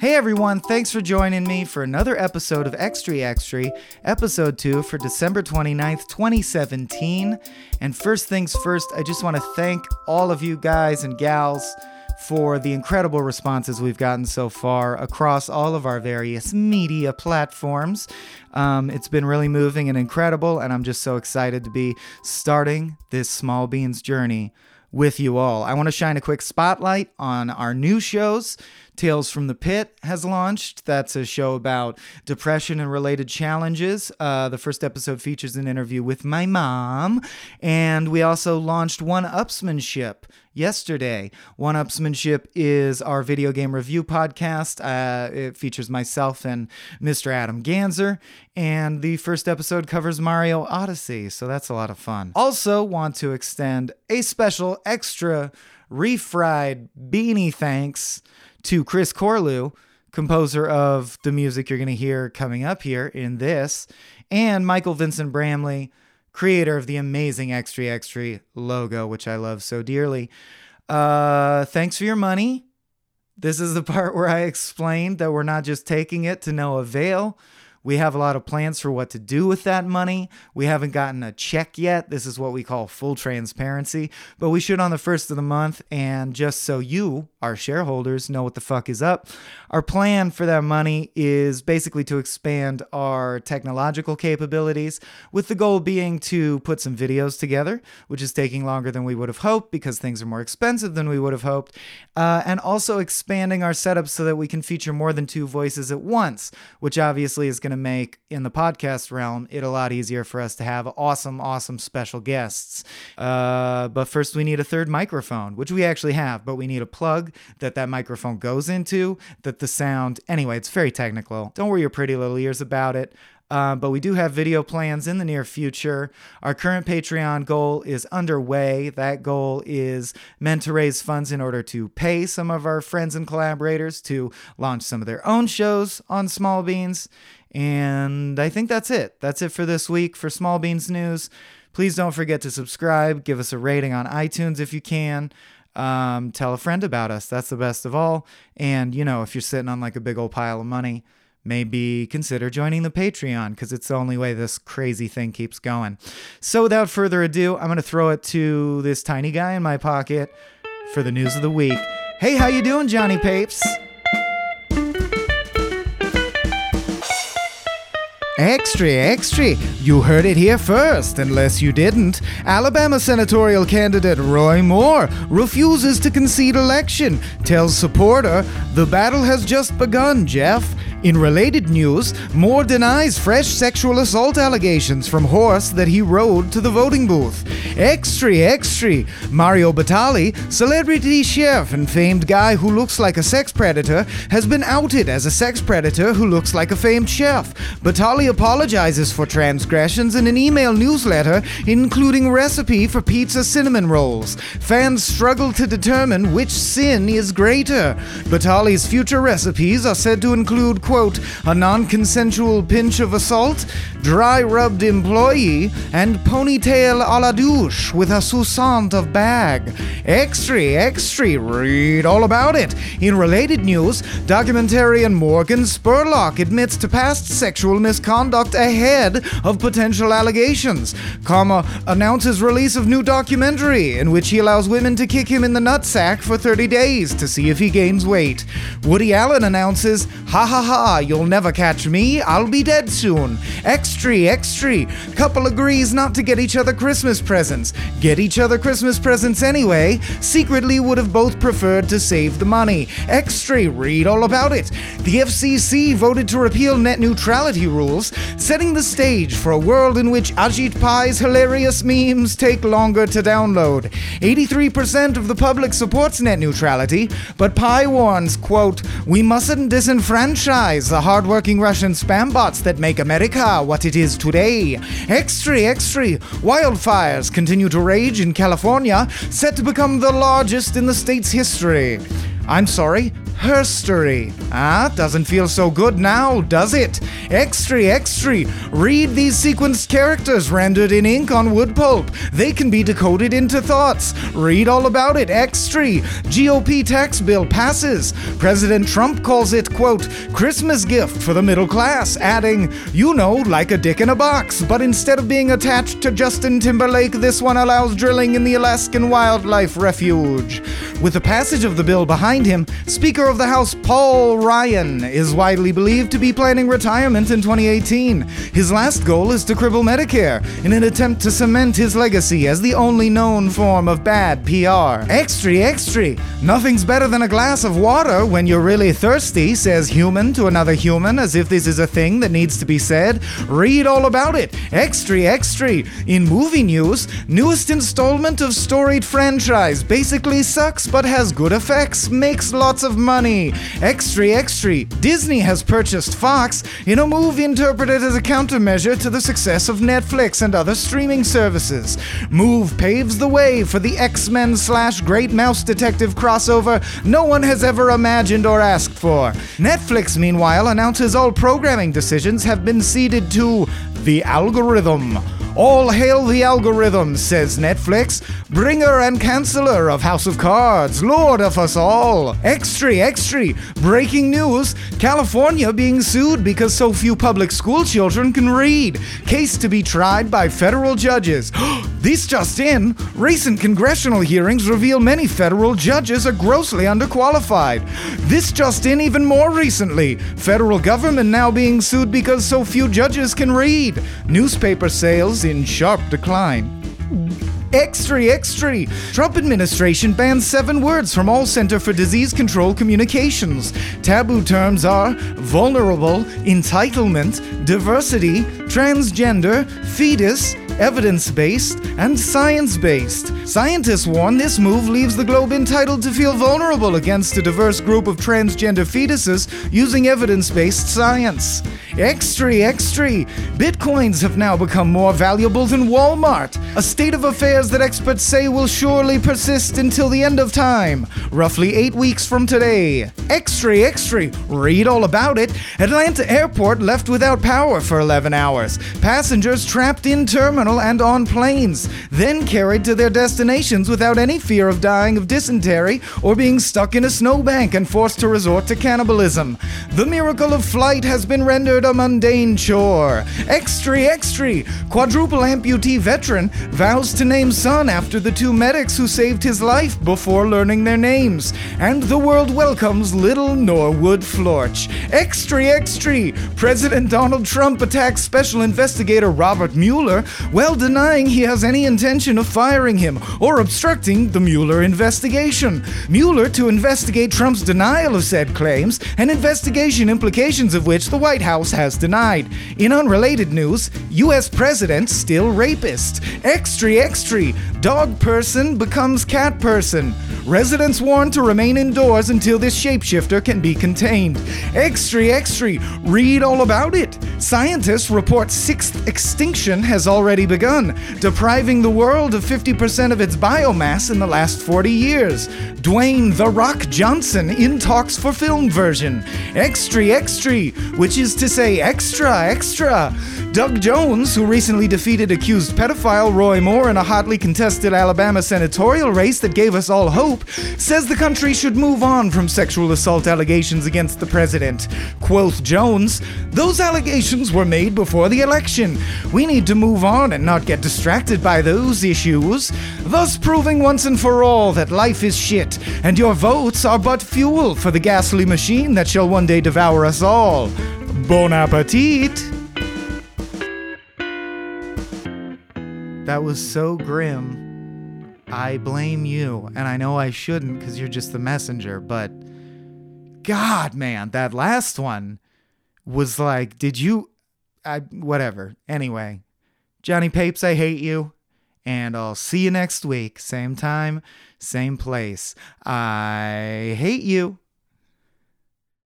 Hey everyone, thanks for joining me for another episode of Extra Extra, episode 2 for December 29th, 2017. And first things first, I just want to thank all of you guys and gals for the incredible responses we've gotten so far across all of our various media platforms. Um, it's been really moving and incredible, and I'm just so excited to be starting this Small Beans journey with you all. I want to shine a quick spotlight on our new shows. Tales from the Pit has launched. That's a show about depression and related challenges. Uh, the first episode features an interview with my mom. And we also launched One Upsmanship yesterday. One Upsmanship is our video game review podcast. Uh, it features myself and Mr. Adam Ganzer. And the first episode covers Mario Odyssey. So that's a lot of fun. Also, want to extend a special extra refried beanie thanks to Chris Corlew, composer of the music you're going to hear coming up here in this, and Michael Vincent Bramley, creator of the amazing Extra Extra logo, which I love so dearly. Uh, thanks for your money. This is the part where I explained that we're not just taking it to no avail. We have a lot of plans for what to do with that money. We haven't gotten a check yet. This is what we call full transparency, but we should on the first of the month. And just so you, our shareholders, know what the fuck is up, our plan for that money is basically to expand our technological capabilities, with the goal being to put some videos together, which is taking longer than we would have hoped because things are more expensive than we would have hoped, uh, and also expanding our setup so that we can feature more than two voices at once, which obviously is going to make in the podcast realm it a lot easier for us to have awesome, awesome special guests. Uh, but first, we need a third microphone, which we actually have, but we need a plug that that microphone goes into, that the sound, anyway, it's very technical. Don't worry your pretty little ears about it. Uh, but we do have video plans in the near future. Our current Patreon goal is underway. That goal is meant to raise funds in order to pay some of our friends and collaborators to launch some of their own shows on Small Beans. And I think that's it. That's it for this week for Small Beans News. Please don't forget to subscribe, give us a rating on iTunes if you can. Um, tell a friend about us. That's the best of all. And, you know, if you're sitting on like a big old pile of money, maybe consider joining the Patreon because it's the only way this crazy thing keeps going. So, without further ado, I'm going to throw it to this tiny guy in my pocket for the news of the week. Hey, how you doing, Johnny Papes? Extra, extra. You heard it here first, unless you didn't. Alabama senatorial candidate Roy Moore refuses to concede election, tells supporter, The battle has just begun, Jeff. In related news, Moore denies fresh sexual assault allegations from horse that he rode to the voting booth. Extra, extra. Mario Batali, celebrity chef and famed guy who looks like a sex predator, has been outed as a sex predator who looks like a famed chef. Batali apologizes for transgressions in an email newsletter, including recipe for pizza cinnamon rolls. Fans struggle to determine which sin is greater. Batali's future recipes are said to include quote, a non consensual pinch of assault, dry rubbed employee, and ponytail a la douche with a sousant of bag. Extra, extra, read all about it. In related news, documentarian Morgan Spurlock admits to past sexual misconduct ahead of potential allegations. Karma announces release of new documentary in which he allows women to kick him in the nutsack for 30 days to see if he gains weight. Woody Allen announces, ha ha ha Ah, you'll never catch me. I'll be dead soon. Extra, extra. Couple agrees not to get each other Christmas presents. Get each other Christmas presents anyway. Secretly would have both preferred to save the money. Extra, read all about it. The FCC voted to repeal net neutrality rules, setting the stage for a world in which Ajit Pai's hilarious memes take longer to download. 83% of the public supports net neutrality, but Pai warns, quote, we mustn't disenfranchise the hardworking Russian spam bots that make America what it is today. Extra, extra! Wildfires continue to rage in California, set to become the largest in the state's history. I'm sorry, herstory. Ah, doesn't feel so good now, does it? Extra, extra. Read these sequenced characters rendered in ink on wood pulp. They can be decoded into thoughts. Read all about it. Extra. GOP tax bill passes. President Trump calls it, quote, Christmas gift for the middle class, adding, you know, like a dick in a box, but instead of being attached to Justin Timberlake, this one allows drilling in the Alaskan Wildlife Refuge. With the passage of the bill behind him, Speaker of the House Paul Ryan is widely believed to be planning retirement in 2018. His last goal is to cripple Medicare in an attempt to cement his legacy as the only known form of bad PR. Extra, extra! Nothing's better than a glass of water when you're really thirsty, says human to another human, as if this is a thing that needs to be said. Read all about it. Extra, extra! In movie news, newest installment of storied franchise basically sucks but has good effects, makes lots of money. Extra, extra! Disney has purchased Fox in a move interpreted as a countermeasure to the success of Netflix and other streaming services. Move paves the way for the X Men slash Great Mouse Detective crossover no one has ever imagined or asked for. Netflix, meanwhile, announces all programming decisions have been ceded to the algorithm. All hail the algorithm, says Netflix, bringer and canceller of House of Cards, lord of us all. Extra, extra, breaking news California being sued because so few public school children can read. Case to be tried by federal judges. this just in recent congressional hearings reveal many federal judges are grossly underqualified. This just in even more recently. Federal government now being sued because so few judges can read. Newspaper sales in sharp decline. Extra, extra! Trump administration bans seven words from all Center for Disease Control communications. Taboo terms are vulnerable, entitlement, diversity, transgender, fetus, evidence based, and science based. Scientists warn this move leaves the globe entitled to feel vulnerable against a diverse group of transgender fetuses using evidence based science. Extra, extra! Bitcoins have now become more valuable than Walmart, a state of affairs that experts say will surely persist until the end of time, roughly eight weeks from today. Extra, extra! Read all about it. Atlanta Airport left without power for 11 hours. Passengers trapped in terminal and on planes, then carried to their destinations without any fear of dying of dysentery or being stuck in a snowbank and forced to resort to cannibalism. The miracle of flight has been rendered a mundane chore. Extra, extra! Quadruple amputee veteran vows to name son after the two medics who saved his life before learning their names. And the world welcomes little Norwood Florch. Extra, extra! President Donald Trump attacks Special Investigator Robert Mueller while denying he has any intention of firing him or obstructing the Mueller investigation. Mueller to investigate Trump's denial of said claims, and investigation implications of which the White House has denied. In unrelated news, US President still rapist. Extra, extra! Dog person becomes cat person. Residents warned to remain indoors until this shapeshifter can be contained. Extra, extra! Read all about it. Scientists report sixth extinction has already begun, depriving the world of 50% of its biomass in the last 40 years. Dwayne The Rock Johnson in talks for film version. Extra, extra! Which is to say, extra, extra! Doug Jones, who recently defeated accused pedophile Roy Moore in a hotly contested Alabama senatorial race that gave us all hope, says the country should move on from sexual assault allegations against the president. Quoth Jones, Those allegations were made before the election. We need to move on and not get distracted by those issues, thus proving once and for all that life is shit, and your votes are but fuel for the ghastly machine that shall one day devour us all. Bon appetit! That was so grim. I blame you. And I know I shouldn't because you're just the messenger, but God, man, that last one was like, did you. I, whatever. Anyway, Johnny Papes, I hate you. And I'll see you next week. Same time, same place. I hate you.